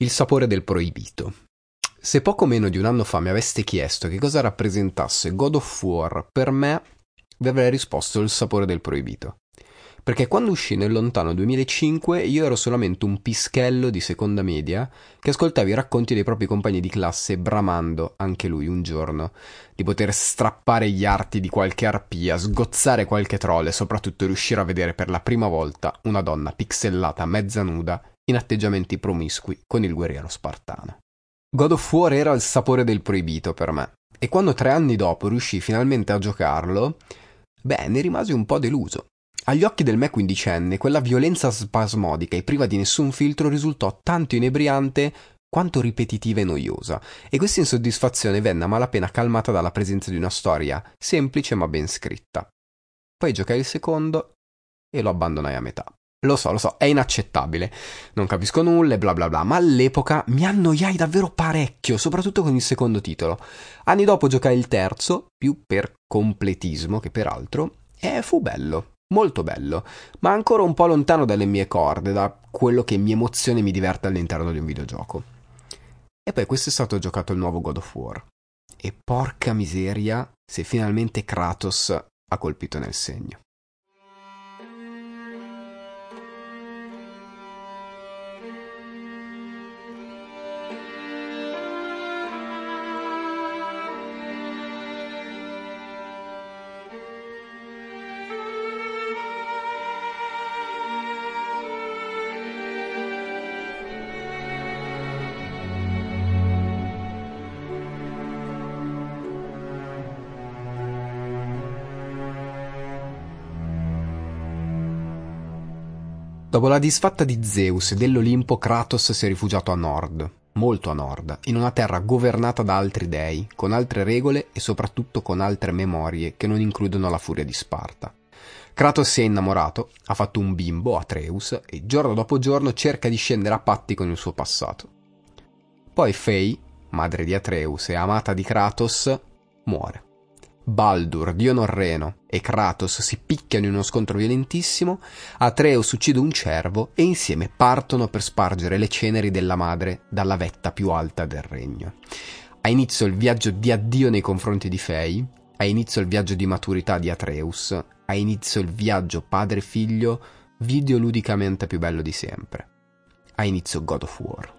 Il sapore del proibito. Se poco meno di un anno fa mi aveste chiesto che cosa rappresentasse God of War per me, vi avrei risposto il sapore del proibito. Perché quando uscì nel lontano 2005 io ero solamente un pischello di seconda media che ascoltava i racconti dei propri compagni di classe bramando, anche lui un giorno, di poter strappare gli arti di qualche arpia, sgozzare qualche troll e soprattutto riuscire a vedere per la prima volta una donna pixellata mezza nuda in atteggiamenti promiscui con il guerriero spartano. God of War era il sapore del proibito per me, e quando tre anni dopo riuscii finalmente a giocarlo, beh, ne rimasi un po' deluso. Agli occhi del me quindicenne, quella violenza spasmodica e priva di nessun filtro risultò tanto inebriante quanto ripetitiva e noiosa, e questa insoddisfazione venne a malapena calmata dalla presenza di una storia semplice ma ben scritta. Poi giocai il secondo e lo abbandonai a metà. Lo so, lo so, è inaccettabile. Non capisco nulla bla bla bla, ma all'epoca mi annoiai davvero parecchio, soprattutto con il secondo titolo. Anni dopo giocai il terzo, più per completismo che per altro, e fu bello, molto bello, ma ancora un po' lontano dalle mie corde, da quello che mi emoziona e mi diverte all'interno di un videogioco. E poi questo è stato giocato il nuovo God of War. E porca miseria se finalmente Kratos ha colpito nel segno. Dopo la disfatta di Zeus e dell'Olimpo, Kratos si è rifugiato a nord, molto a nord, in una terra governata da altri dei, con altre regole e soprattutto con altre memorie che non includono la furia di Sparta. Kratos si è innamorato, ha fatto un bimbo, Atreus, e giorno dopo giorno cerca di scendere a patti con il suo passato. Poi Faye, madre di Atreus e amata di Kratos, muore. Baldur, dio norreno, e Kratos si picchiano in uno scontro violentissimo, Atreus uccide un cervo e insieme partono per spargere le ceneri della madre dalla vetta più alta del regno. Ha inizio il viaggio di addio nei confronti di Fei, ha inizio il viaggio di maturità di Atreus, ha inizio il viaggio padre-figlio videoludicamente più bello di sempre. Ha inizio God of War.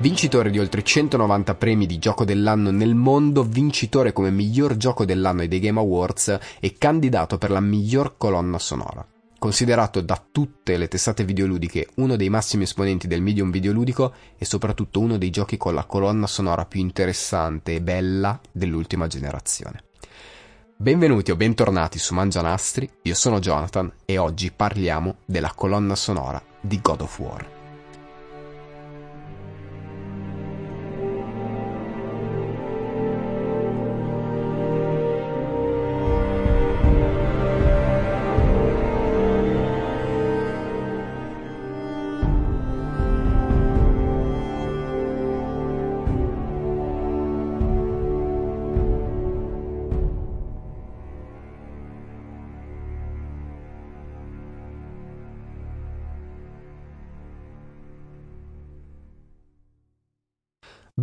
'Vincitore di oltre 190 premi di gioco dell'anno nel mondo, vincitore come miglior gioco dell'anno dei Game Awards e candidato per la miglior colonna sonora. Considerato da tutte le testate videoludiche uno dei massimi esponenti del medium videoludico e soprattutto uno dei giochi con la colonna sonora più interessante e bella dell'ultima generazione. Benvenuti o bentornati su Mangianastri, io sono Jonathan e oggi parliamo della colonna sonora di God of War.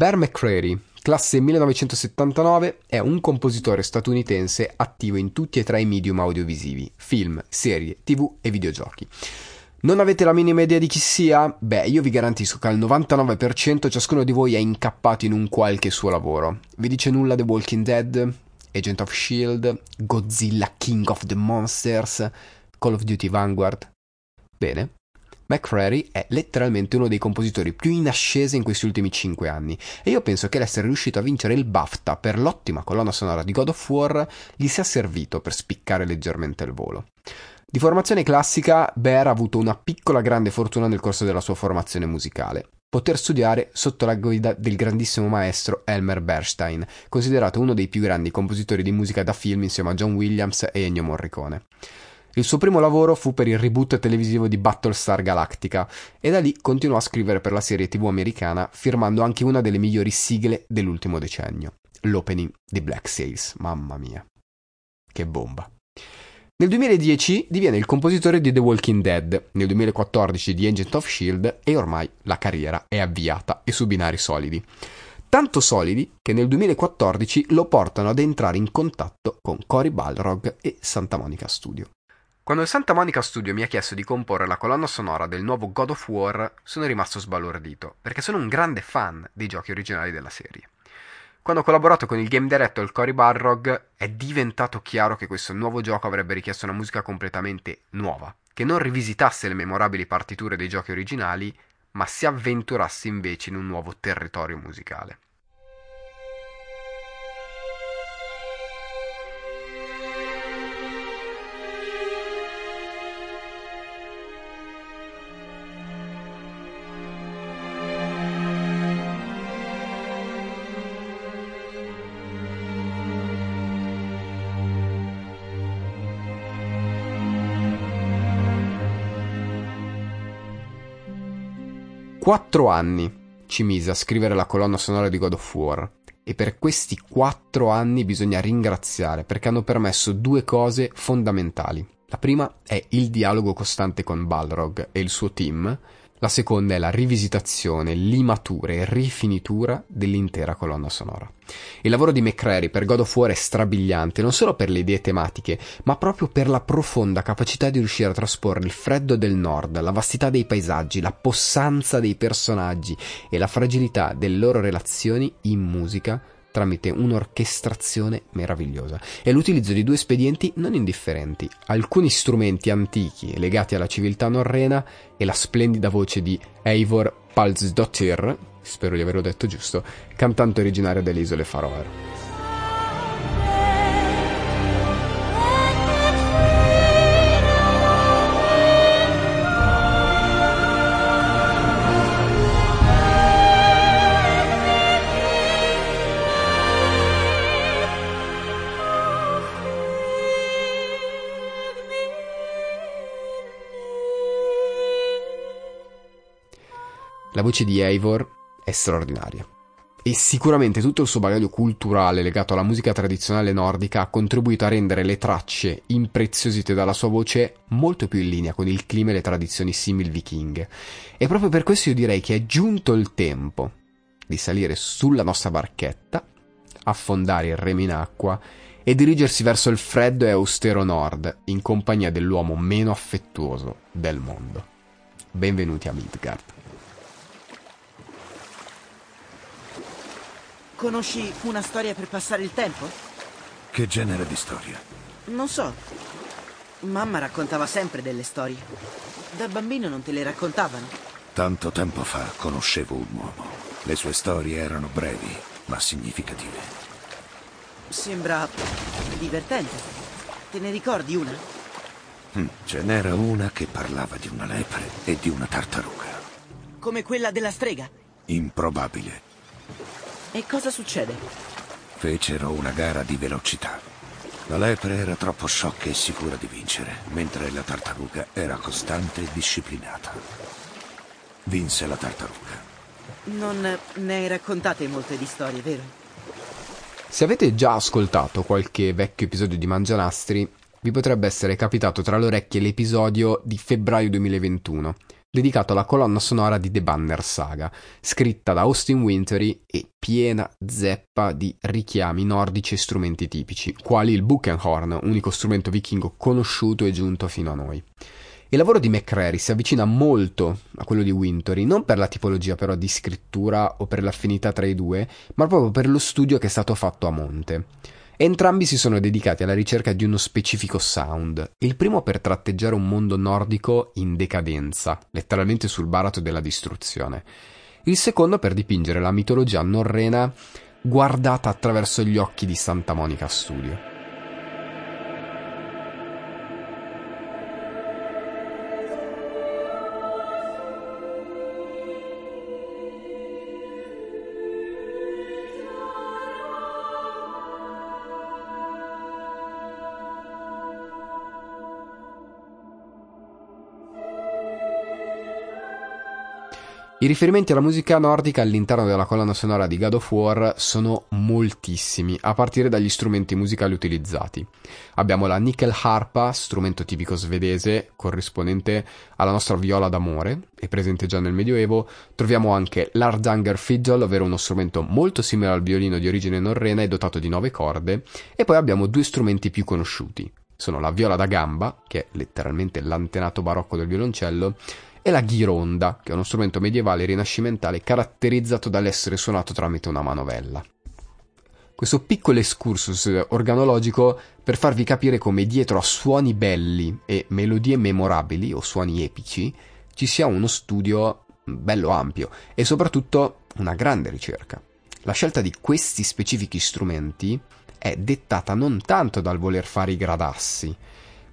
Bear McCreary, classe 1979, è un compositore statunitense attivo in tutti e tre i medium audiovisivi, film, serie, tv e videogiochi. Non avete la minima idea di chi sia? Beh, io vi garantisco che al 99% ciascuno di voi è incappato in un qualche suo lavoro. Vi dice nulla The Walking Dead? Agent of Shield, Godzilla King of the Monsters, Call of Duty Vanguard. Bene, McCreary è letteralmente uno dei compositori più in ascesa in questi ultimi 5 anni e io penso che l'essere riuscito a vincere il BAFTA per l'ottima colonna sonora di God of War gli sia servito per spiccare leggermente il volo. Di formazione classica, Bear ha avuto una piccola grande fortuna nel corso della sua formazione musicale. Poter studiare sotto la guida del grandissimo maestro Elmer Bernstein, considerato uno dei più grandi compositori di musica da film insieme a John Williams e Ennio Morricone. Il suo primo lavoro fu per il reboot televisivo di Battlestar Galactica e da lì continuò a scrivere per la serie tv americana, firmando anche una delle migliori sigle dell'ultimo decennio, l'opening di Black Sails. Mamma mia, che bomba. Nel 2010 diviene il compositore di The Walking Dead, nel 2014 di Agent of Shield e ormai la carriera è avviata e su binari solidi. Tanto solidi che nel 2014 lo portano ad entrare in contatto con Cory Balrog e Santa Monica Studio. Quando il Santa Monica Studio mi ha chiesto di comporre la colonna sonora del nuovo God of War, sono rimasto sbalordito, perché sono un grande fan dei giochi originali della serie. Quando ho collaborato con il game director Cory Barrog, è diventato chiaro che questo nuovo gioco avrebbe richiesto una musica completamente nuova, che non rivisitasse le memorabili partiture dei giochi originali, ma si avventurasse invece in un nuovo territorio musicale. Quattro anni ci mise a scrivere la colonna sonora di God of War e per questi quattro anni bisogna ringraziare perché hanno permesso due cose fondamentali. La prima è il dialogo costante con Balrog e il suo team la seconda è la rivisitazione, limatura e rifinitura dell'intera colonna sonora. Il lavoro di McCrary per God of War è strabiliante non solo per le idee tematiche, ma proprio per la profonda capacità di riuscire a trasporre il freddo del nord, la vastità dei paesaggi, la possanza dei personaggi e la fragilità delle loro relazioni in musica tramite un'orchestrazione meravigliosa e l'utilizzo di due espedienti non indifferenti, alcuni strumenti antichi legati alla civiltà norrena e la splendida voce di Eivor Palsdottir, spero di averlo detto giusto, cantante originaria delle isole Faroe. La voce di Eivor è straordinaria. E sicuramente tutto il suo bagaglio culturale legato alla musica tradizionale nordica ha contribuito a rendere le tracce impreziosite dalla sua voce molto più in linea con il clima e le tradizioni simil vichinghe. E proprio per questo io direi che è giunto il tempo di salire sulla nostra barchetta, affondare il remo in acqua e dirigersi verso il freddo e austero nord in compagnia dell'uomo meno affettuoso del mondo. Benvenuti a Midgard. Conosci una storia per passare il tempo? Che genere di storia? Non so. Mamma raccontava sempre delle storie. Da bambino non te le raccontavano? Tanto tempo fa conoscevo un uomo. Le sue storie erano brevi, ma significative. Sembra divertente. Te ne ricordi una? Hm, ce n'era una che parlava di una lepre e di una tartaruga. Come quella della strega? Improbabile. E cosa succede? Fecero una gara di velocità. La lepre era troppo sciocca e sicura di vincere, mentre la tartaruga era costante e disciplinata. Vinse la tartaruga. Non ne hai raccontate molte di storie, vero? Se avete già ascoltato qualche vecchio episodio di Mangianastri, vi potrebbe essere capitato tra le orecchie l'episodio di febbraio 2021 dedicato alla colonna sonora di The Banner Saga, scritta da Austin Wintory e piena zeppa di richiami nordici e strumenti tipici, quali il Buchenhorn, unico strumento vichingo conosciuto e giunto fino a noi. Il lavoro di McCreary si avvicina molto a quello di Wintory, non per la tipologia però di scrittura o per l'affinità tra i due, ma proprio per lo studio che è stato fatto a monte. Entrambi si sono dedicati alla ricerca di uno specifico sound, il primo per tratteggiare un mondo nordico in decadenza, letteralmente sul baratro della distruzione, il secondo per dipingere la mitologia norrena guardata attraverso gli occhi di Santa Monica Studio. I riferimenti alla musica nordica all'interno della colonna sonora di God of War sono moltissimi, a partire dagli strumenti musicali utilizzati. Abbiamo la nickel harpa, strumento tipico svedese, corrispondente alla nostra viola d'amore, è presente già nel Medioevo. Troviamo anche l'Ardanger fiddle, ovvero uno strumento molto simile al violino di origine norrena e dotato di nove corde. E poi abbiamo due strumenti più conosciuti. Sono la viola da gamba, che è letteralmente l'antenato barocco del violoncello, e la ghironda, che è uno strumento medievale rinascimentale caratterizzato dall'essere suonato tramite una manovella. Questo piccolo excursus organologico per farvi capire come dietro a suoni belli e melodie memorabili o suoni epici ci sia uno studio bello ampio e soprattutto una grande ricerca. La scelta di questi specifici strumenti è dettata non tanto dal voler fare i gradassi,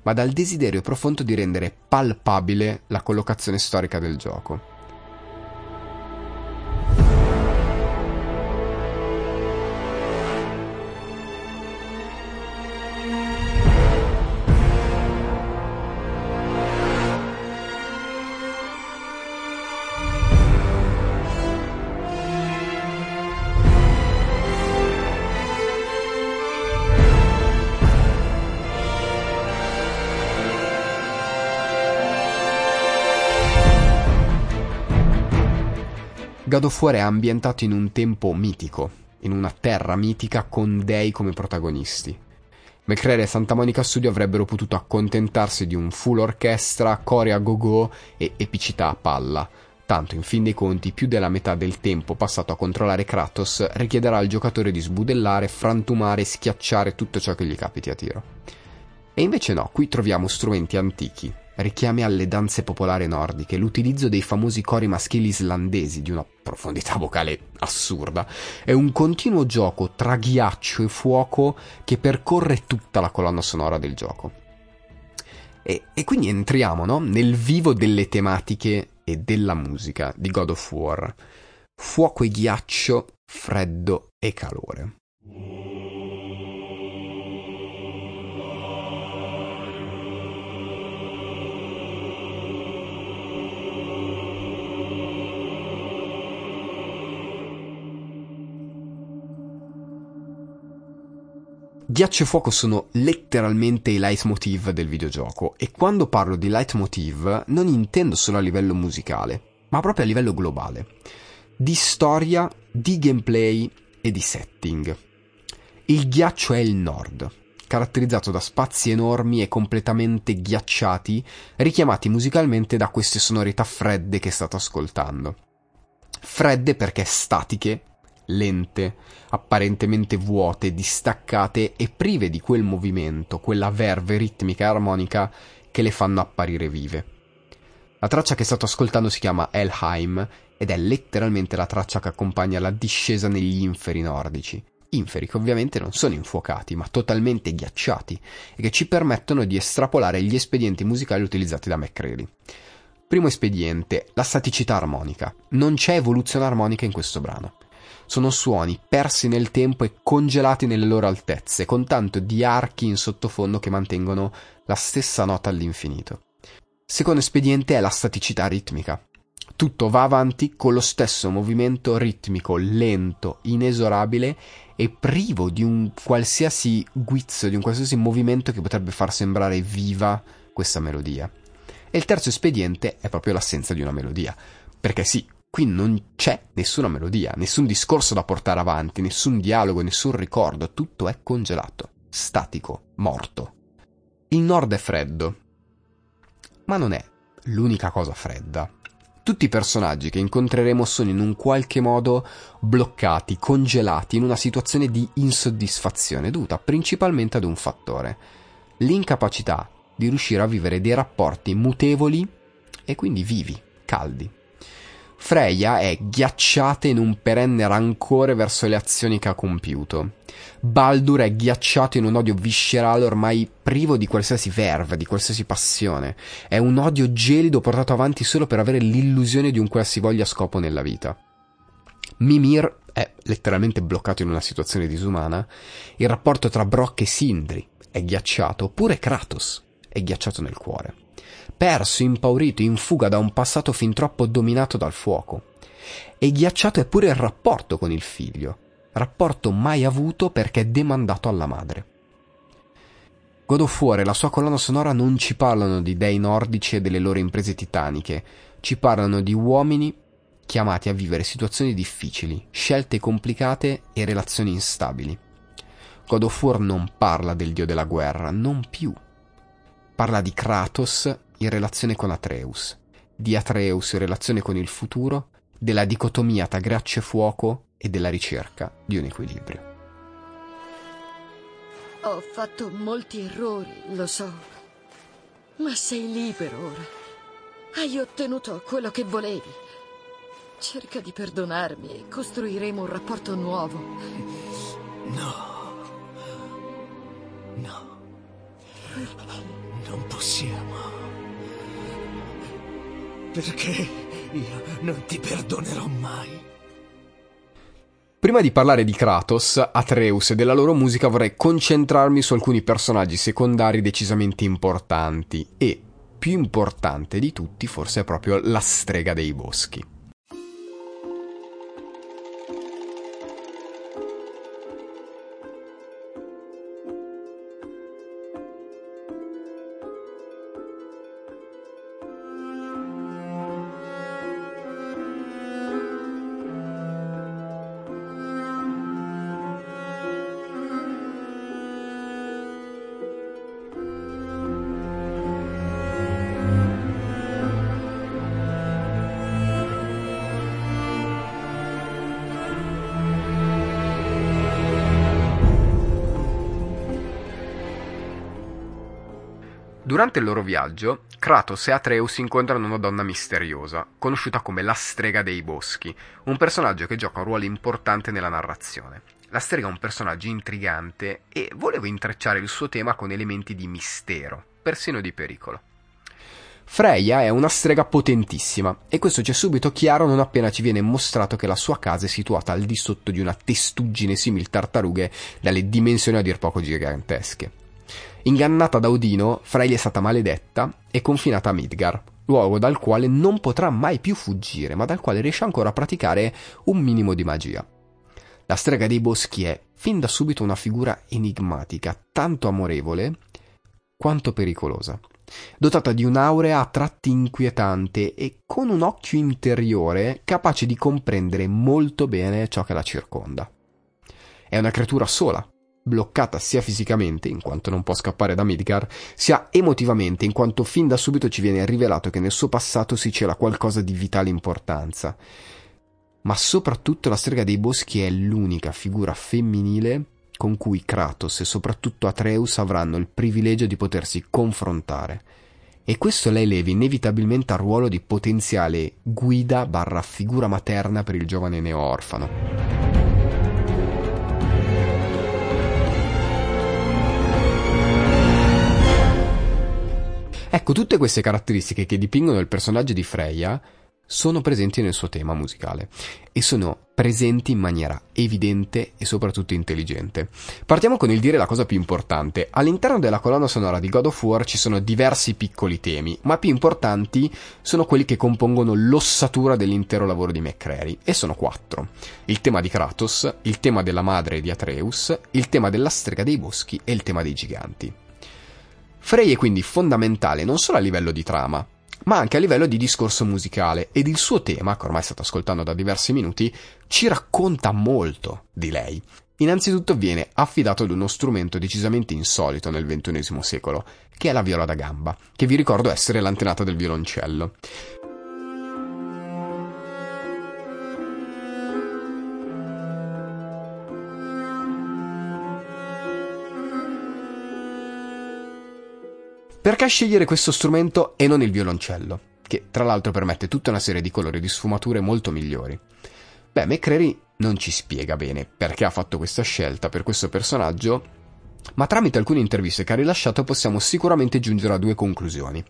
ma dal desiderio profondo di rendere palpabile la collocazione storica del gioco. God of War è ambientato in un tempo mitico, in una terra mitica con dei come protagonisti. McCreary e Santa Monica Studio avrebbero potuto accontentarsi di un full orchestra, cori a go-go e epicità a palla. Tanto, in fin dei conti, più della metà del tempo passato a controllare Kratos richiederà al giocatore di sbudellare, frantumare e schiacciare tutto ciò che gli capiti a tiro. E invece no, qui troviamo strumenti antichi, richiami alle danze popolari nordiche, l'utilizzo dei famosi cori maschili islandesi di una profondità vocale assurda, è un continuo gioco tra ghiaccio e fuoco che percorre tutta la colonna sonora del gioco. E, e quindi entriamo no? nel vivo delle tematiche e della musica di God of War. Fuoco e ghiaccio, freddo e calore. Ghiaccio e fuoco sono letteralmente i leitmotiv del videogioco e quando parlo di leitmotiv non intendo solo a livello musicale, ma proprio a livello globale, di storia, di gameplay e di setting. Il ghiaccio è il nord, caratterizzato da spazi enormi e completamente ghiacciati, richiamati musicalmente da queste sonorità fredde che state ascoltando. Fredde perché statiche lente, apparentemente vuote, distaccate e prive di quel movimento, quella verve ritmica e armonica che le fanno apparire vive. La traccia che state ascoltando si chiama Elheim ed è letteralmente la traccia che accompagna la discesa negli inferi nordici. Inferi che ovviamente non sono infuocati, ma totalmente ghiacciati e che ci permettono di estrapolare gli espedienti musicali utilizzati da McCready. Primo espediente, la staticità armonica. Non c'è evoluzione armonica in questo brano sono suoni persi nel tempo e congelati nelle loro altezze, con tanto di archi in sottofondo che mantengono la stessa nota all'infinito. Secondo espediente è la staticità ritmica. Tutto va avanti con lo stesso movimento ritmico, lento, inesorabile e privo di un qualsiasi guizzo, di un qualsiasi movimento che potrebbe far sembrare viva questa melodia. E il terzo espediente è proprio l'assenza di una melodia. Perché sì, Qui non c'è nessuna melodia, nessun discorso da portare avanti, nessun dialogo, nessun ricordo, tutto è congelato, statico, morto. Il nord è freddo, ma non è l'unica cosa fredda. Tutti i personaggi che incontreremo sono in un qualche modo bloccati, congelati in una situazione di insoddisfazione dovuta principalmente ad un fattore, l'incapacità di riuscire a vivere dei rapporti mutevoli e quindi vivi, caldi. Freya è ghiacciata in un perenne rancore verso le azioni che ha compiuto. Baldur è ghiacciato in un odio viscerale ormai privo di qualsiasi verve, di qualsiasi passione. È un odio gelido portato avanti solo per avere l'illusione di un qualsivoglia scopo nella vita. Mimir è letteralmente bloccato in una situazione disumana. Il rapporto tra Brock e Sindri è ghiacciato, oppure Kratos è ghiacciato nel cuore perso, impaurito, in fuga da un passato fin troppo dominato dal fuoco. E ghiacciato è pure il rapporto con il figlio, rapporto mai avuto perché demandato alla madre. God of War e la sua colonna sonora non ci parlano di dei nordici e delle loro imprese titaniche, ci parlano di uomini chiamati a vivere situazioni difficili, scelte complicate e relazioni instabili. God of War non parla del dio della guerra, non più. Parla di Kratos in relazione con Atreus, di Atreus in relazione con il futuro, della dicotomia tra ghiaccio e fuoco e della ricerca di un equilibrio. Ho fatto molti errori, lo so, ma sei libero ora. Hai ottenuto quello che volevi. Cerca di perdonarmi e costruiremo un rapporto nuovo. No. No. Non possiamo. Perché io non ti perdonerò mai. Prima di parlare di Kratos, Atreus e della loro musica vorrei concentrarmi su alcuni personaggi secondari decisamente importanti e, più importante di tutti, forse è proprio la strega dei boschi. Durante il loro viaggio, Kratos e Atreus incontrano una donna misteriosa, conosciuta come la Strega dei Boschi, un personaggio che gioca un ruolo importante nella narrazione. La strega è un personaggio intrigante e volevo intrecciare il suo tema con elementi di mistero, persino di pericolo. Freya è una strega potentissima e questo ci è subito chiaro non appena ci viene mostrato che la sua casa è situata al di sotto di una testuggine simil tartarughe dalle dimensioni a dir poco gigantesche. Ingannata da Odino, Freya è stata maledetta e confinata a Midgar, luogo dal quale non potrà mai più fuggire, ma dal quale riesce ancora a praticare un minimo di magia. La strega dei boschi è fin da subito una figura enigmatica, tanto amorevole quanto pericolosa, dotata di un'aurea a tratti inquietante e con un occhio interiore capace di comprendere molto bene ciò che la circonda. È una creatura sola, bloccata sia fisicamente, in quanto non può scappare da Midgar, sia emotivamente, in quanto fin da subito ci viene rivelato che nel suo passato si cela qualcosa di vitale importanza. Ma soprattutto la strega dei boschi è l'unica figura femminile con cui Kratos e soprattutto Atreus avranno il privilegio di potersi confrontare. E questo lei leva inevitabilmente al ruolo di potenziale guida barra figura materna per il giovane neo-orfano. Ecco, tutte queste caratteristiche che dipingono il personaggio di Freya sono presenti nel suo tema musicale e sono presenti in maniera evidente e soprattutto intelligente. Partiamo con il dire la cosa più importante. All'interno della colonna sonora di God of War ci sono diversi piccoli temi, ma più importanti sono quelli che compongono l'ossatura dell'intero lavoro di McCreary e sono quattro. Il tema di Kratos, il tema della madre di Atreus, il tema della strega dei boschi e il tema dei giganti. Frey è quindi fondamentale non solo a livello di trama, ma anche a livello di discorso musicale ed il suo tema, che ormai state ascoltando da diversi minuti, ci racconta molto di lei. Innanzitutto viene affidato ad uno strumento decisamente insolito nel XXI secolo, che è la viola da gamba, che vi ricordo essere l'antenata del violoncello. Perché scegliere questo strumento e non il violoncello, che tra l'altro permette tutta una serie di colori e di sfumature molto migliori? Beh, McCreary non ci spiega bene perché ha fatto questa scelta per questo personaggio, ma tramite alcune interviste che ha rilasciato possiamo sicuramente giungere a due conclusioni.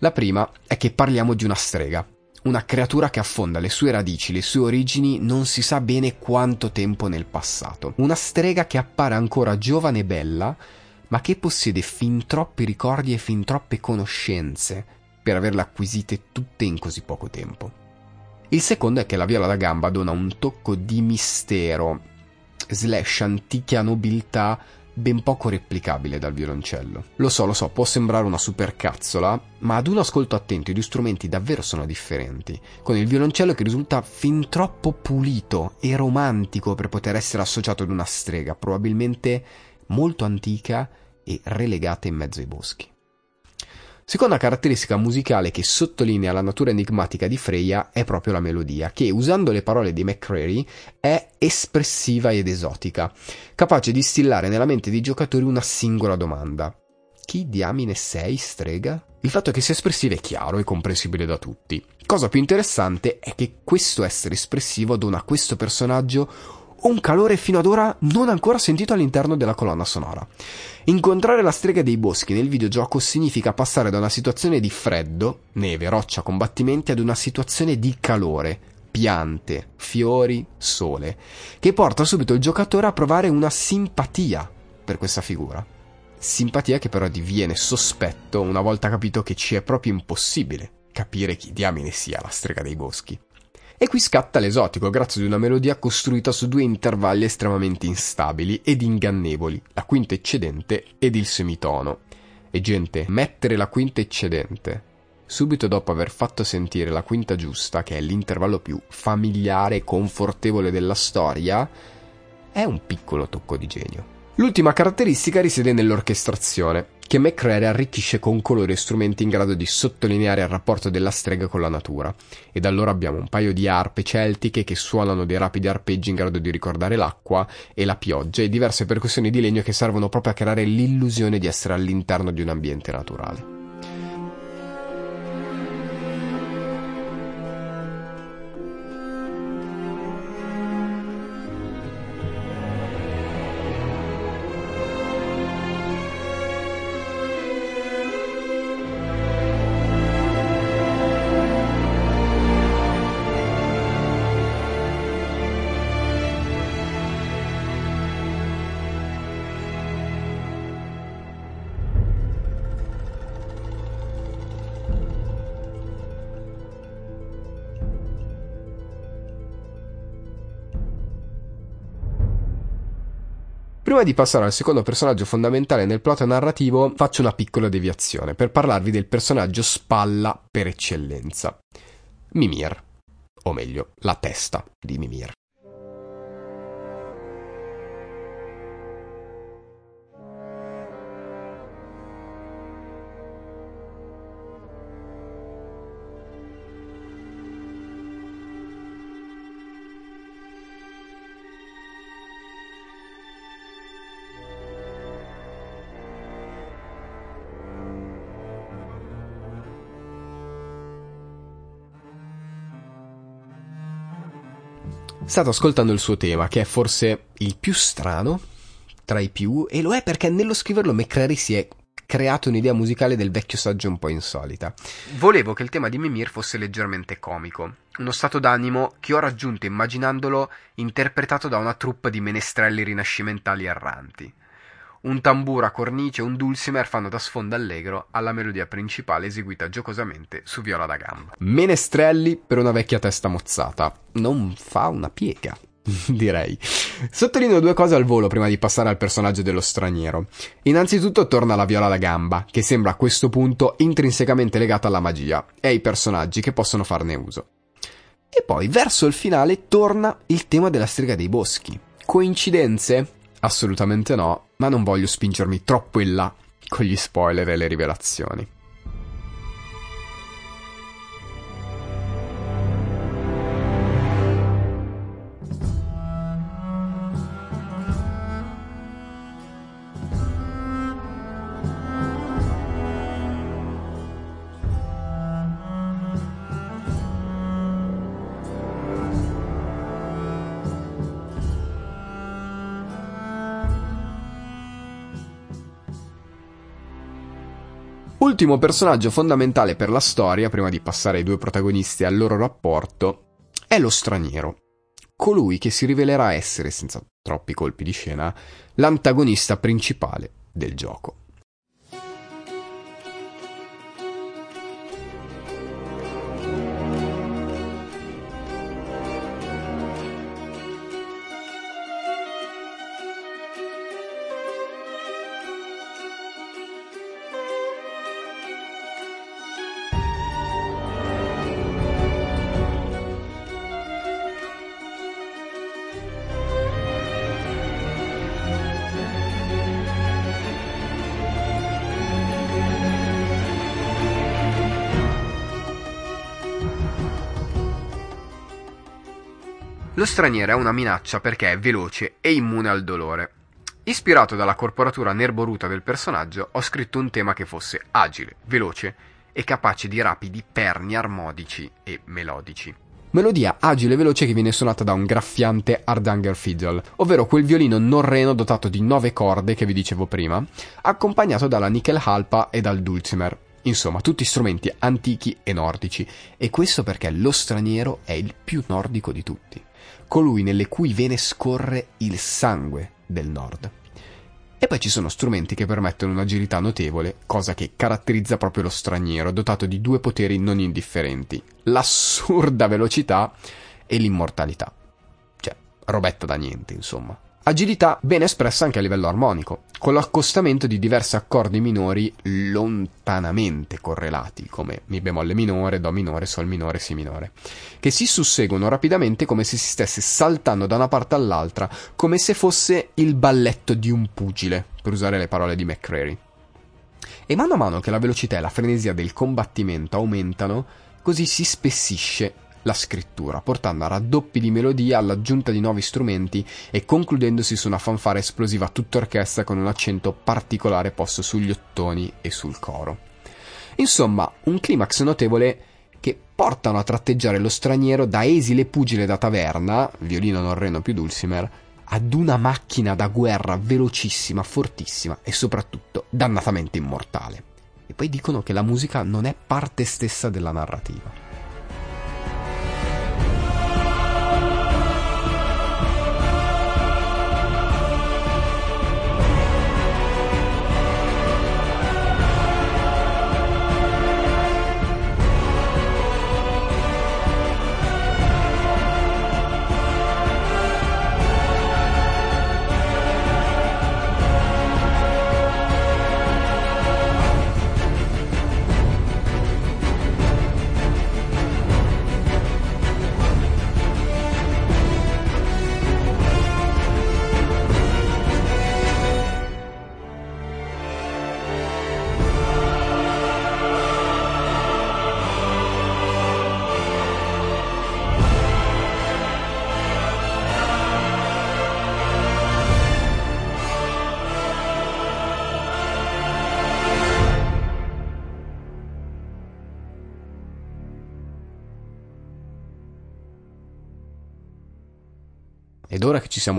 La prima è che parliamo di una strega, una creatura che affonda le sue radici, le sue origini non si sa bene quanto tempo nel passato. Una strega che appare ancora giovane e bella, ma che possiede fin troppi ricordi e fin troppe conoscenze per averle acquisite tutte in così poco tempo. Il secondo è che la viola da gamba dona un tocco di mistero, slash antica nobiltà ben poco replicabile dal violoncello. Lo so, lo so, può sembrare una supercazzola, ma ad un ascolto attento i due strumenti davvero sono differenti, con il violoncello che risulta fin troppo pulito e romantico per poter essere associato ad una strega, probabilmente molto antica e relegata in mezzo ai boschi. Seconda caratteristica musicale che sottolinea la natura enigmatica di Freya è proprio la melodia, che, usando le parole di McCreary, è espressiva ed esotica, capace di instillare nella mente dei giocatori una singola domanda. Chi diamine sei, strega? Il fatto che sia espressiva è chiaro e comprensibile da tutti. Cosa più interessante è che questo essere espressivo dona a questo personaggio un calore fino ad ora non ancora sentito all'interno della colonna sonora. Incontrare la strega dei boschi nel videogioco significa passare da una situazione di freddo, neve, roccia, combattimenti ad una situazione di calore, piante, fiori, sole, che porta subito il giocatore a provare una simpatia per questa figura. Simpatia che però diviene sospetto una volta capito che ci è proprio impossibile capire chi diamine sia la strega dei boschi. E qui scatta l'esotico grazie ad una melodia costruita su due intervalli estremamente instabili ed ingannevoli, la quinta eccedente ed il semitono. E gente, mettere la quinta eccedente subito dopo aver fatto sentire la quinta giusta, che è l'intervallo più familiare e confortevole della storia, è un piccolo tocco di genio. L'ultima caratteristica risiede nell'orchestrazione, che McCreary arricchisce con colori e strumenti in grado di sottolineare il rapporto della strega con la natura. Ed allora abbiamo un paio di arpe celtiche che suonano dei rapidi arpeggi in grado di ricordare l'acqua e la pioggia e diverse percussioni di legno che servono proprio a creare l'illusione di essere all'interno di un ambiente naturale. Prima di passare al secondo personaggio fondamentale nel plot narrativo, faccio una piccola deviazione per parlarvi del personaggio spalla per eccellenza. Mimir, o meglio, la testa di Mimir. State ascoltando il suo tema, che è forse il più strano tra i più, e lo è perché nello scriverlo McCreary si è creato un'idea musicale del vecchio saggio un po' insolita. Volevo che il tema di Mimir fosse leggermente comico, uno stato d'animo che ho raggiunto immaginandolo interpretato da una troupe di menestrelli rinascimentali erranti. Un tamburo a cornice e un dulcimer fanno da sfondo allegro alla melodia principale eseguita giocosamente su viola da gamba. Menestrelli per una vecchia testa mozzata. Non fa una piega. Direi. Sottolineo due cose al volo prima di passare al personaggio dello straniero. Innanzitutto torna la viola da gamba, che sembra a questo punto intrinsecamente legata alla magia e ai personaggi che possono farne uso. E poi, verso il finale, torna il tema della strega dei boschi. Coincidenze? Assolutamente no, ma non voglio spingermi troppo in là con gli spoiler e le rivelazioni. Ultimo personaggio fondamentale per la storia, prima di passare ai due protagonisti e al loro rapporto, è lo straniero. Colui che si rivelerà essere, senza troppi colpi di scena, l'antagonista principale del gioco. Lo straniero è una minaccia perché è veloce e immune al dolore. Ispirato dalla corporatura nerboruta del personaggio, ho scritto un tema che fosse agile, veloce e capace di rapidi perni armodici e melodici. Melodia agile e veloce che viene suonata da un graffiante Hardanger Fiddle, ovvero quel violino norreno dotato di nove corde che vi dicevo prima, accompagnato dalla nickel halpa e dal dulcimer. Insomma, tutti strumenti antichi e nordici, e questo perché lo straniero è il più nordico di tutti colui nelle cui vene scorre il sangue del nord. E poi ci sono strumenti che permettono un'agilità notevole, cosa che caratterizza proprio lo straniero, dotato di due poteri non indifferenti, l'assurda velocità e l'immortalità. Cioè, robetta da niente, insomma. Agilità ben espressa anche a livello armonico, con l'accostamento di diversi accordi minori lontanamente correlati, come Mi bemolle minore, Do minore, Sol minore, Si minore, che si susseguono rapidamente come se si stesse saltando da una parte all'altra, come se fosse il balletto di un pugile, per usare le parole di McCreary. E mano a mano che la velocità e la frenesia del combattimento aumentano, così si spessisce la scrittura, portando a raddoppi di melodia all'aggiunta di nuovi strumenti e concludendosi su una fanfara esplosiva tutta orchestra con un accento particolare posto sugli ottoni e sul coro. Insomma, un climax notevole che portano a tratteggiare lo straniero da esile pugile da taverna, violino norreno più dulcimer, ad una macchina da guerra velocissima, fortissima e soprattutto dannatamente immortale. E poi dicono che la musica non è parte stessa della narrativa.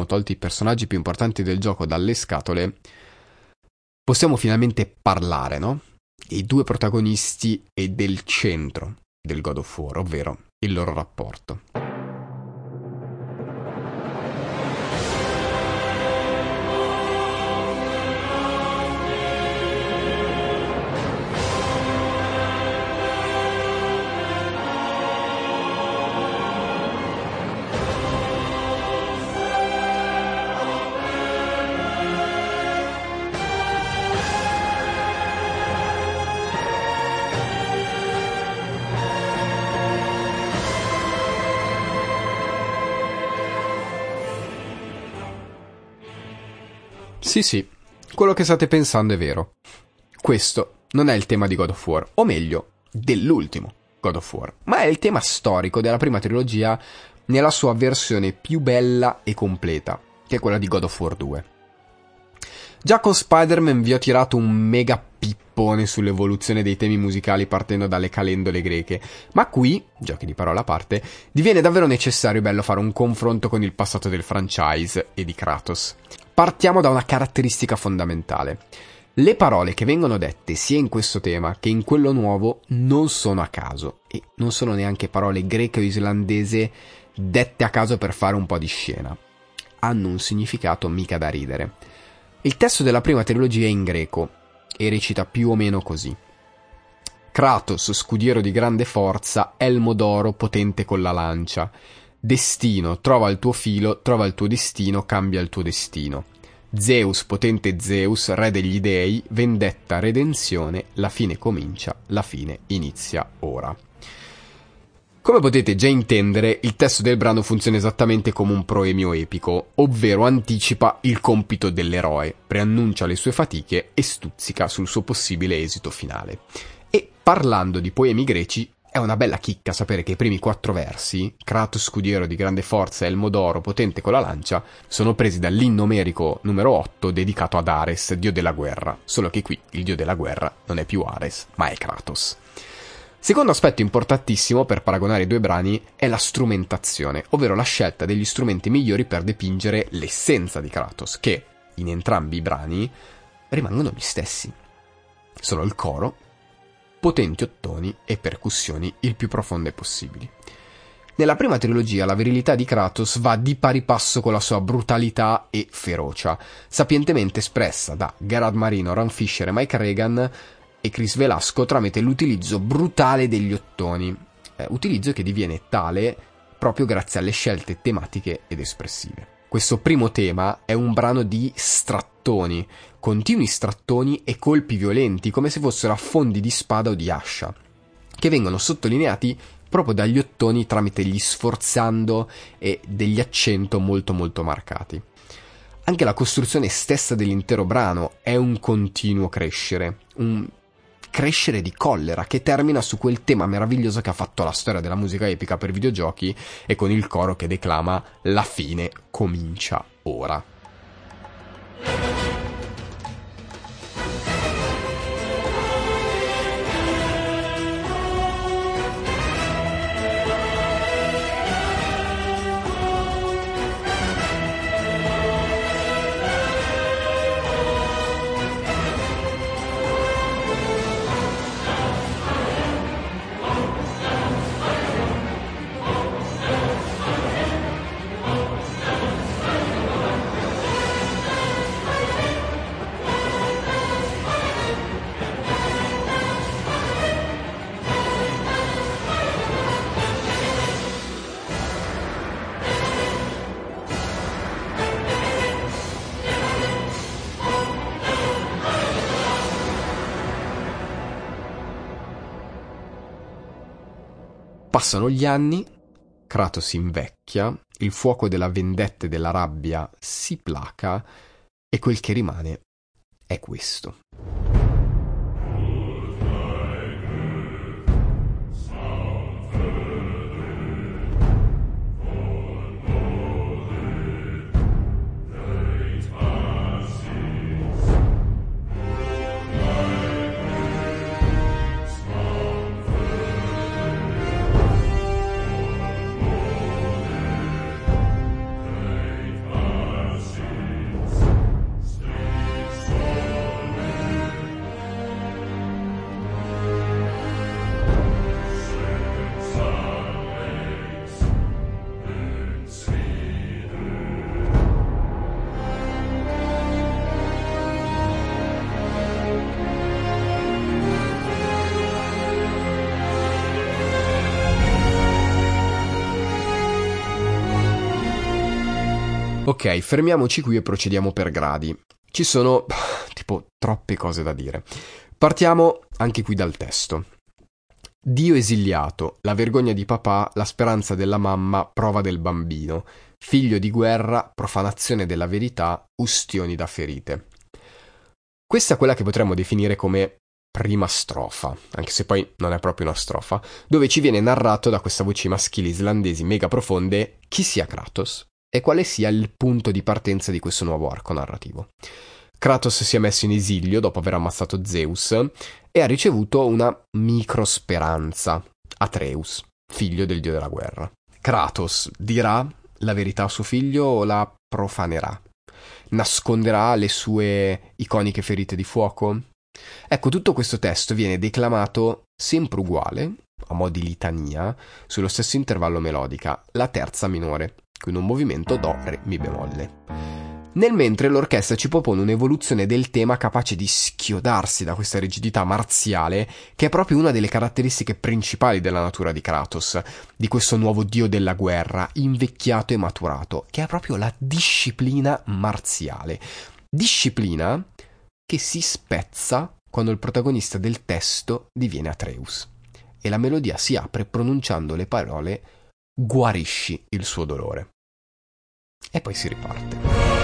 Tolti i personaggi più importanti del gioco dalle scatole, possiamo finalmente parlare, no? Dei due protagonisti e del centro del God of War, ovvero il loro rapporto. Sì, sì, quello che state pensando è vero. Questo non è il tema di God of War, o meglio, dell'ultimo God of War, ma è il tema storico della prima trilogia nella sua versione più bella e completa, che è quella di God of War 2. Già con Spider-Man vi ho tirato un mega pippone sull'evoluzione dei temi musicali partendo dalle calendole greche, ma qui, giochi di parola a parte, diviene davvero necessario e bello fare un confronto con il passato del franchise e di Kratos. Partiamo da una caratteristica fondamentale. Le parole che vengono dette sia in questo tema che in quello nuovo non sono a caso e non sono neanche parole greche o islandese dette a caso per fare un po' di scena. Hanno un significato mica da ridere. Il testo della prima trilogia è in greco e recita più o meno così. Kratos, scudiero di grande forza, elmo d'oro potente con la lancia. Destino, trova il tuo filo, trova il tuo destino, cambia il tuo destino. Zeus, potente Zeus, re degli dei, vendetta, redenzione, la fine comincia, la fine inizia ora. Come potete già intendere, il testo del brano funziona esattamente come un proemio epico, ovvero anticipa il compito dell'eroe, preannuncia le sue fatiche e stuzzica sul suo possibile esito finale. E parlando di poemi greci, è una bella chicca sapere che i primi quattro versi, Kratos scudiero di grande forza e Elmo d'oro potente con la lancia, sono presi dall'inno omerico numero 8 dedicato ad Ares, dio della guerra, solo che qui il dio della guerra non è più Ares, ma è Kratos. Secondo aspetto importantissimo per paragonare i due brani è la strumentazione, ovvero la scelta degli strumenti migliori per dipingere l'essenza di Kratos, che in entrambi i brani rimangono gli stessi. Sono il coro potenti ottoni e percussioni il più profonde possibili. Nella prima trilogia la virilità di Kratos va di pari passo con la sua brutalità e ferocia, sapientemente espressa da Gerard Marino, Ron Fisher e Mike Reagan e Chris Velasco tramite l'utilizzo brutale degli ottoni, eh, utilizzo che diviene tale proprio grazie alle scelte tematiche ed espressive. Questo primo tema è un brano di strattoni, continui strattoni e colpi violenti, come se fossero affondi di spada o di ascia, che vengono sottolineati proprio dagli ottoni tramite gli sforzando e degli accento molto molto marcati. Anche la costruzione stessa dell'intero brano è un continuo crescere, un crescere di collera che termina su quel tema meraviglioso che ha fatto la storia della musica epica per videogiochi e con il coro che declama La fine comincia ora. Thank you. Passano gli anni, Kratos invecchia, il fuoco della vendetta e della rabbia si placa e quel che rimane è questo. Ok, fermiamoci qui e procediamo per gradi. Ci sono tipo troppe cose da dire. Partiamo anche qui dal testo. Dio esiliato, la vergogna di papà, la speranza della mamma, prova del bambino, figlio di guerra, profanazione della verità, ustioni da ferite. Questa è quella che potremmo definire come prima strofa, anche se poi non è proprio una strofa, dove ci viene narrato da questa voce maschile islandesi mega profonde chi sia Kratos, e quale sia il punto di partenza di questo nuovo arco narrativo. Kratos si è messo in esilio dopo aver ammazzato Zeus e ha ricevuto una micro speranza, Atreus, figlio del dio della guerra. Kratos dirà la verità a suo figlio o la profanerà? Nasconderà le sue iconiche ferite di fuoco? Ecco, tutto questo testo viene declamato sempre uguale, a mo' di litania, sullo stesso intervallo melodica, la terza minore, con un movimento Do, Re, Mi bemolle. Nel mentre l'orchestra ci propone un'evoluzione del tema capace di schiodarsi da questa rigidità marziale, che è proprio una delle caratteristiche principali della natura di Kratos, di questo nuovo dio della guerra, invecchiato e maturato, che è proprio la disciplina marziale. Disciplina che si spezza quando il protagonista del testo diviene Atreus. E la melodia si apre pronunciando le parole guarisci il suo dolore. E poi si riparte.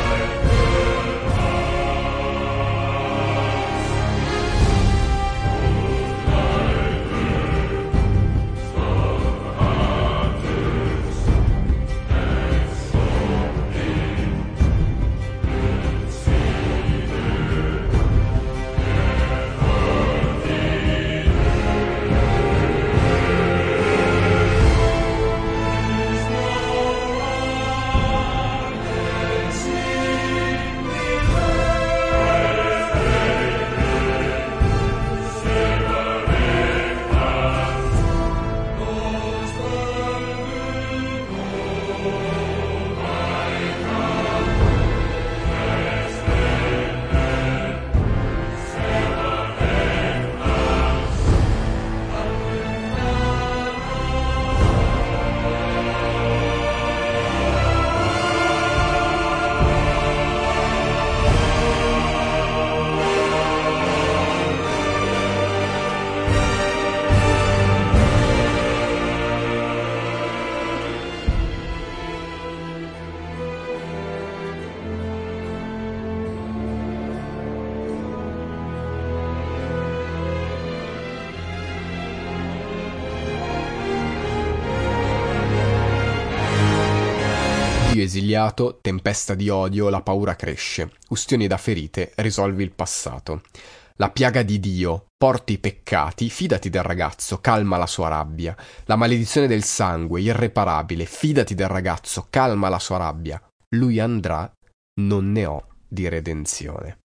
Esiliato, tempesta di odio, la paura cresce. Ustioni da ferite, risolvi il passato. La piaga di Dio, porti i peccati, fidati del ragazzo, calma la sua rabbia. La maledizione del sangue, irreparabile, fidati del ragazzo, calma la sua rabbia. Lui andrà, non ne ho di redenzione.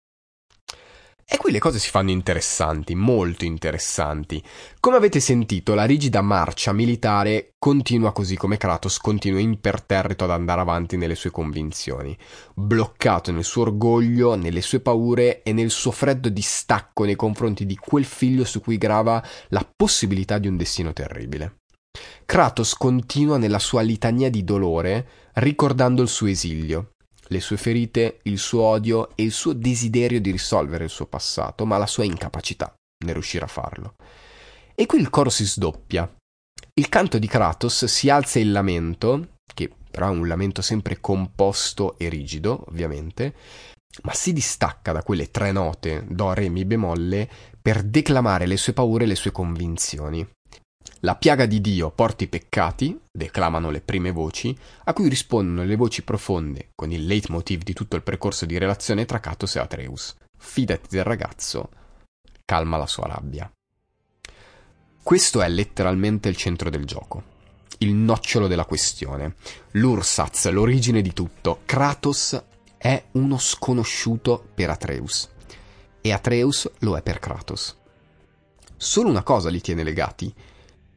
E qui le cose si fanno interessanti, molto interessanti. Come avete sentito, la rigida marcia militare continua così come Kratos continua imperterrito ad andare avanti nelle sue convinzioni, bloccato nel suo orgoglio, nelle sue paure e nel suo freddo distacco nei confronti di quel figlio su cui grava la possibilità di un destino terribile. Kratos continua nella sua litania di dolore, ricordando il suo esilio, le sue ferite, il suo odio e il suo desiderio di risolvere il suo passato, ma la sua incapacità nel riuscire a farlo. E qui il coro si sdoppia. Il canto di Kratos si alza il lamento, che però è un lamento sempre composto e rigido, ovviamente, ma si distacca da quelle tre note, do, re, mi bemolle, per declamare le sue paure e le sue convinzioni. La piaga di Dio porta i peccati, declamano le prime voci, a cui rispondono le voci profonde, con il leitmotiv di tutto il percorso di relazione tra Catos e Atreus. Fidati del ragazzo, calma la sua rabbia. Questo è letteralmente il centro del gioco, il nocciolo della questione, l'ursaz, l'origine di tutto. Kratos è uno sconosciuto per Atreus e Atreus lo è per Kratos. Solo una cosa li tiene legati,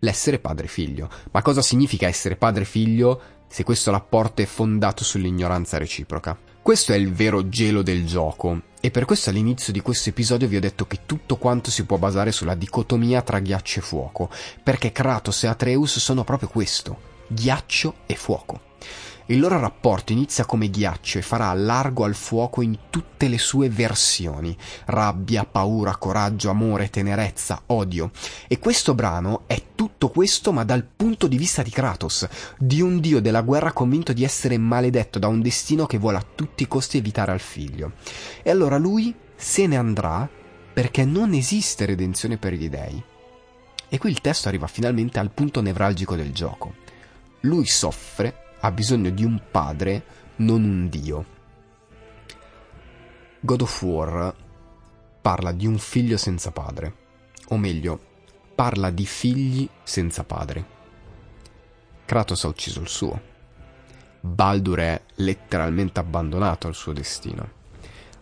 l'essere padre figlio. Ma cosa significa essere padre figlio se questo rapporto è fondato sull'ignoranza reciproca? Questo è il vero gelo del gioco e per questo all'inizio di questo episodio vi ho detto che tutto quanto si può basare sulla dicotomia tra ghiaccio e fuoco, perché Kratos e Atreus sono proprio questo, ghiaccio e fuoco. Il loro rapporto inizia come ghiaccio e farà largo al fuoco in tutte le sue versioni, rabbia, paura, coraggio, amore, tenerezza, odio. E questo brano è tutto questo ma dal punto di vista di Kratos, di un dio della guerra convinto di essere maledetto da un destino che vuole a tutti i costi evitare al figlio. E allora lui se ne andrà perché non esiste redenzione per gli dei. E qui il testo arriva finalmente al punto nevralgico del gioco. Lui soffre ha bisogno di un padre, non un dio. God of War parla di un figlio senza padre, o meglio, parla di figli senza padre. Kratos ha ucciso il suo. Baldur è letteralmente abbandonato al suo destino.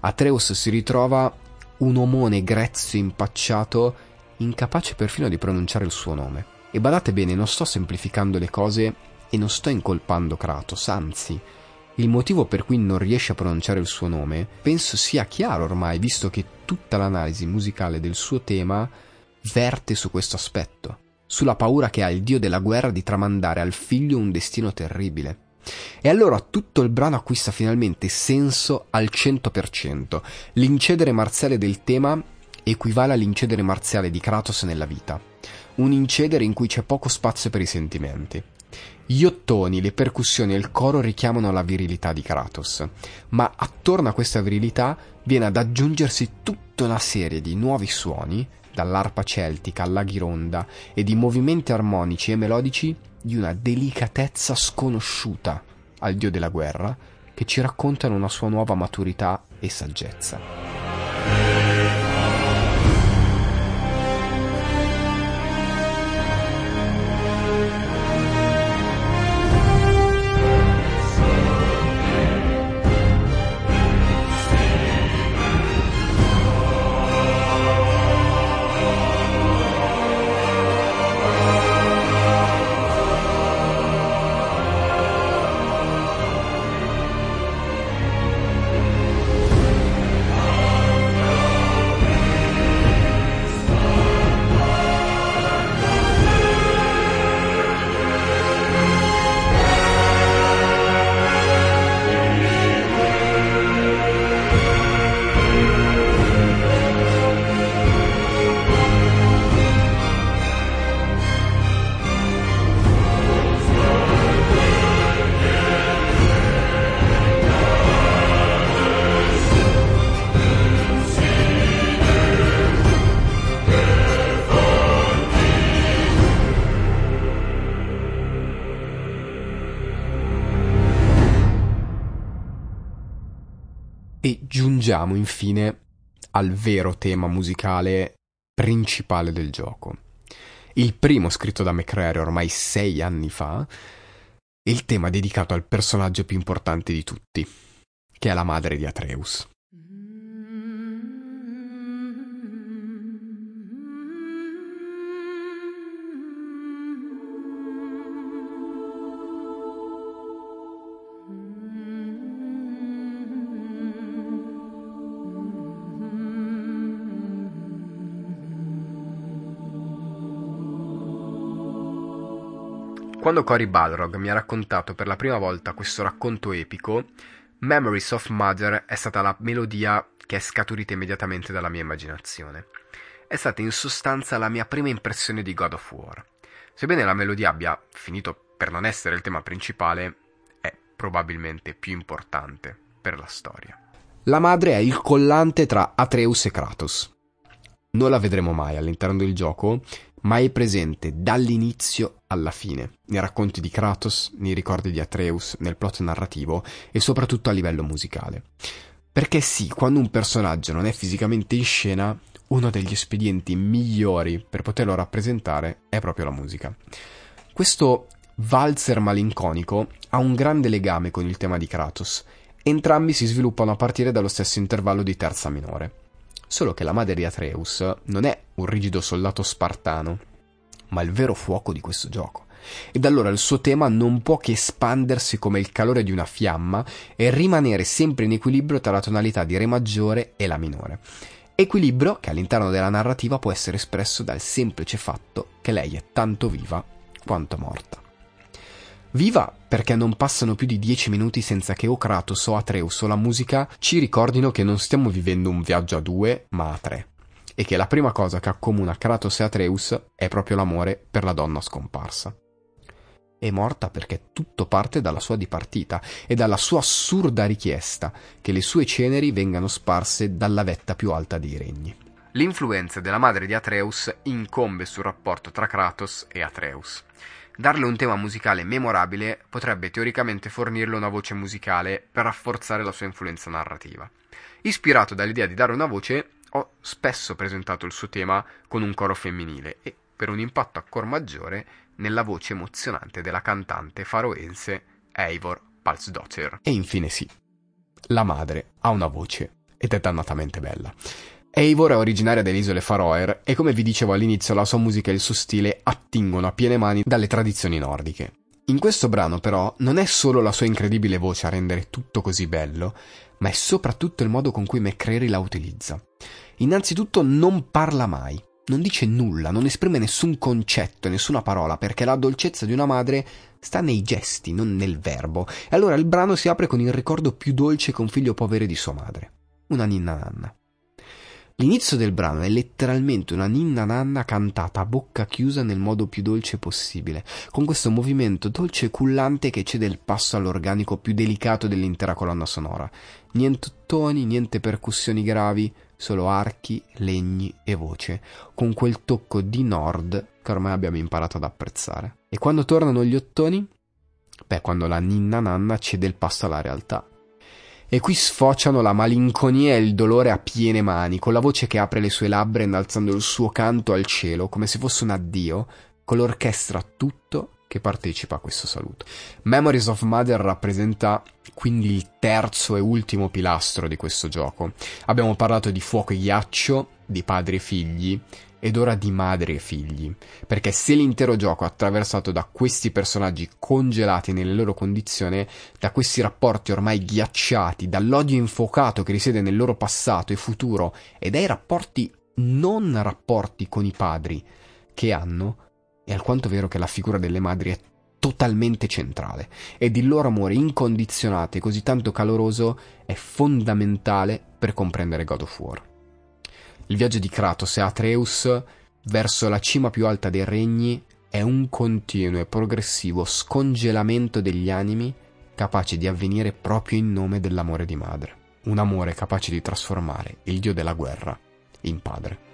Atreus si ritrova un omone grezzo impacciato, incapace perfino di pronunciare il suo nome. E badate bene, non sto semplificando le cose e non sto incolpando Kratos, anzi, il motivo per cui non riesce a pronunciare il suo nome penso sia chiaro ormai, visto che tutta l'analisi musicale del suo tema verte su questo aspetto, sulla paura che ha il dio della guerra di tramandare al figlio un destino terribile. E allora tutto il brano acquista finalmente senso al 100%. L'incedere marziale del tema equivale all'incedere marziale di Kratos nella vita. Un incedere in cui c'è poco spazio per i sentimenti. Gli ottoni, le percussioni e il coro richiamano la virilità di Kratos, ma attorno a questa virilità viene ad aggiungersi tutta una serie di nuovi suoni, dall'arpa celtica alla ghironda, e di movimenti armonici e melodici di una delicatezza sconosciuta al dio della guerra, che ci raccontano una sua nuova maturità e saggezza. E giungiamo infine al vero tema musicale principale del gioco. Il primo scritto da McCrary ormai sei anni fa, e il tema dedicato al personaggio più importante di tutti, che è la madre di Atreus. Quando Cory Balrog mi ha raccontato per la prima volta questo racconto epico, Memories of Mother è stata la melodia che è scaturita immediatamente dalla mia immaginazione. È stata in sostanza la mia prima impressione di God of War. Sebbene la melodia abbia finito per non essere il tema principale, è probabilmente più importante per la storia. La madre è il collante tra Atreus e Kratos. Non la vedremo mai all'interno del gioco, ma è presente dall'inizio alla fine, nei racconti di Kratos, nei ricordi di Atreus, nel plot narrativo e soprattutto a livello musicale. Perché sì, quando un personaggio non è fisicamente in scena, uno degli espedienti migliori per poterlo rappresentare è proprio la musica. Questo valzer malinconico ha un grande legame con il tema di Kratos. Entrambi si sviluppano a partire dallo stesso intervallo di terza minore. Solo che la madre di Atreus non è un rigido soldato spartano, ma il vero fuoco di questo gioco. Ed allora il suo tema non può che espandersi come il calore di una fiamma e rimanere sempre in equilibrio tra la tonalità di Re maggiore e la minore. Equilibrio che all'interno della narrativa può essere espresso dal semplice fatto che lei è tanto viva quanto morta. Viva perché non passano più di dieci minuti senza che o Kratos o Atreus o la musica ci ricordino che non stiamo vivendo un viaggio a due, ma a tre. E che la prima cosa che accomuna Kratos e Atreus è proprio l'amore per la donna scomparsa. È morta perché tutto parte dalla sua dipartita e dalla sua assurda richiesta che le sue ceneri vengano sparse dalla vetta più alta dei regni. L'influenza della madre di Atreus incombe sul rapporto tra Kratos e Atreus. Darle un tema musicale memorabile potrebbe teoricamente fornirle una voce musicale per rafforzare la sua influenza narrativa. Ispirato dall'idea di dare una voce, ho spesso presentato il suo tema con un coro femminile e, per un impatto ancora maggiore, nella voce emozionante della cantante faroense Eivor Palsdottir. E infine sì, la madre ha una voce ed è dannatamente bella. Eivor è originaria delle isole Faroer e come vi dicevo all'inizio la sua musica e il suo stile attingono a piene mani dalle tradizioni nordiche. In questo brano però non è solo la sua incredibile voce a rendere tutto così bello, ma è soprattutto il modo con cui McCreary la utilizza. Innanzitutto non parla mai, non dice nulla, non esprime nessun concetto, nessuna parola, perché la dolcezza di una madre sta nei gesti, non nel verbo. E allora il brano si apre con il ricordo più dolce che un figlio può avere di sua madre, una ninna nanna. L'inizio del brano è letteralmente una ninna nanna cantata a bocca chiusa nel modo più dolce possibile, con questo movimento dolce e cullante che cede il passo all'organico più delicato dell'intera colonna sonora. Niente toni, niente percussioni gravi, solo archi, legni e voce, con quel tocco di nord che ormai abbiamo imparato ad apprezzare. E quando tornano gli ottoni? Beh, quando la ninna nanna cede il passo alla realtà. E qui sfociano la malinconia e il dolore a piene mani, con la voce che apre le sue labbra innalzando il suo canto al cielo, come se fosse un addio, con l'orchestra tutto che partecipa a questo saluto. Memories of Mother rappresenta quindi il terzo e ultimo pilastro di questo gioco. Abbiamo parlato di fuoco e ghiaccio, di padri e figli, ed ora di madri e figli, perché se l'intero gioco è attraversato da questi personaggi congelati nelle loro condizioni, da questi rapporti ormai ghiacciati, dall'odio infuocato che risiede nel loro passato e futuro, e dai rapporti non rapporti con i padri che hanno, è alquanto vero che la figura delle madri è totalmente centrale ed il loro amore incondizionato e così tanto caloroso è fondamentale per comprendere God of War. Il viaggio di Kratos e Atreus verso la cima più alta dei regni è un continuo e progressivo scongelamento degli animi capace di avvenire proprio in nome dell'amore di madre. Un amore capace di trasformare il dio della guerra in padre.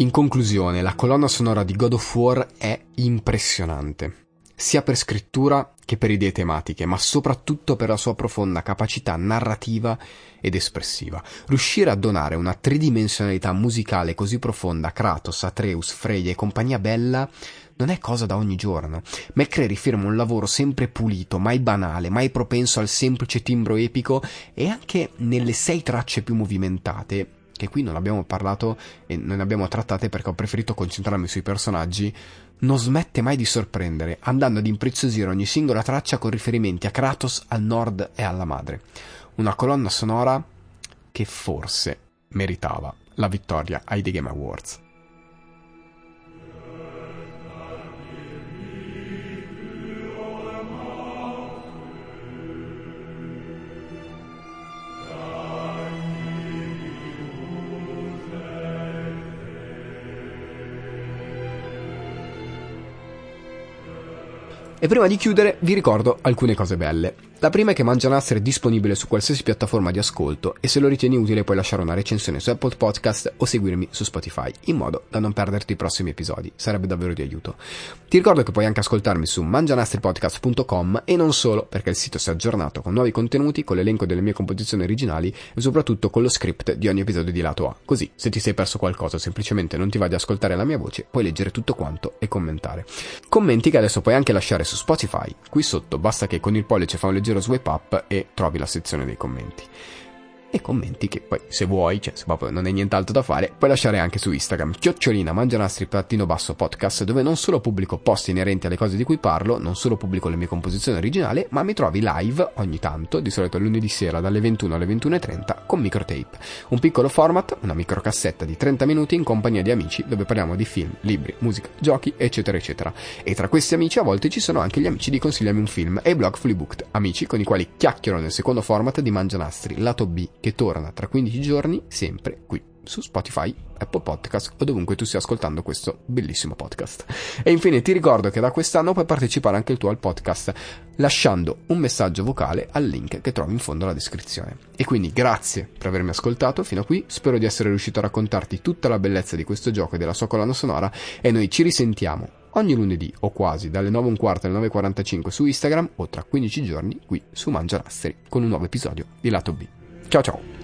In conclusione, la colonna sonora di God of War è impressionante, sia per scrittura che per idee tematiche, ma soprattutto per la sua profonda capacità narrativa ed espressiva. Riuscire a donare una tridimensionalità musicale così profonda a Kratos, Atreus, Freya e compagnia bella non è cosa da ogni giorno. McCreary firma un lavoro sempre pulito, mai banale, mai propenso al semplice timbro epico e anche nelle sei tracce più movimentate che qui non abbiamo parlato e non ne abbiamo trattate perché ho preferito concentrarmi sui personaggi, non smette mai di sorprendere, andando ad impreziosire ogni singola traccia con riferimenti a Kratos, al nord e alla madre. Una colonna sonora che forse meritava la vittoria ai The Game Awards. E prima di chiudere vi ricordo alcune cose belle. La prima è che Mangianastri è disponibile su qualsiasi piattaforma di ascolto e se lo ritieni utile puoi lasciare una recensione su Apple Podcast o seguirmi su Spotify, in modo da non perderti i prossimi episodi. Sarebbe davvero di aiuto. Ti ricordo che puoi anche ascoltarmi su mangianastripodcast.com e non solo, perché il sito si è aggiornato con nuovi contenuti, con l'elenco delle mie composizioni originali e soprattutto con lo script di ogni episodio di lato A. Così, se ti sei perso qualcosa o semplicemente non ti va di ascoltare la mia voce, puoi leggere tutto quanto e commentare. Commenti che adesso puoi anche lasciare su Spotify. Qui sotto basta che con il pollice fa un leggero leggero swipe up e trovi la sezione dei commenti e commenti che poi se vuoi, cioè se proprio non hai nient'altro da fare, puoi lasciare anche su Instagram, chiocciolina mangianastri trattino basso podcast, dove non solo pubblico post inerenti alle cose di cui parlo, non solo pubblico le mie composizioni originali, ma mi trovi live ogni tanto, di solito lunedì sera dalle 21 alle 21.30 con microtape. Un piccolo format, una microcassetta di 30 minuti in compagnia di amici dove parliamo di film, libri, musica, giochi, eccetera eccetera. E tra questi amici a volte ci sono anche gli amici di Consigliami un film e i blog Fully Booked, amici con i quali chiacchiero nel secondo format di Mangianastri, lato B, che torna tra 15 giorni sempre qui su Spotify, Apple Podcast o dovunque tu stia ascoltando questo bellissimo podcast. E infine ti ricordo che da quest'anno puoi partecipare anche tu al podcast lasciando un messaggio vocale al link che trovi in fondo alla descrizione. E quindi grazie per avermi ascoltato fino a qui, spero di essere riuscito a raccontarti tutta la bellezza di questo gioco e della sua colonna sonora e noi ci risentiamo ogni lunedì o quasi dalle 9 9.15 alle 9.45 su Instagram o tra 15 giorni qui su Mangianastri con un nuovo episodio di Lato B. Tchau, tchau.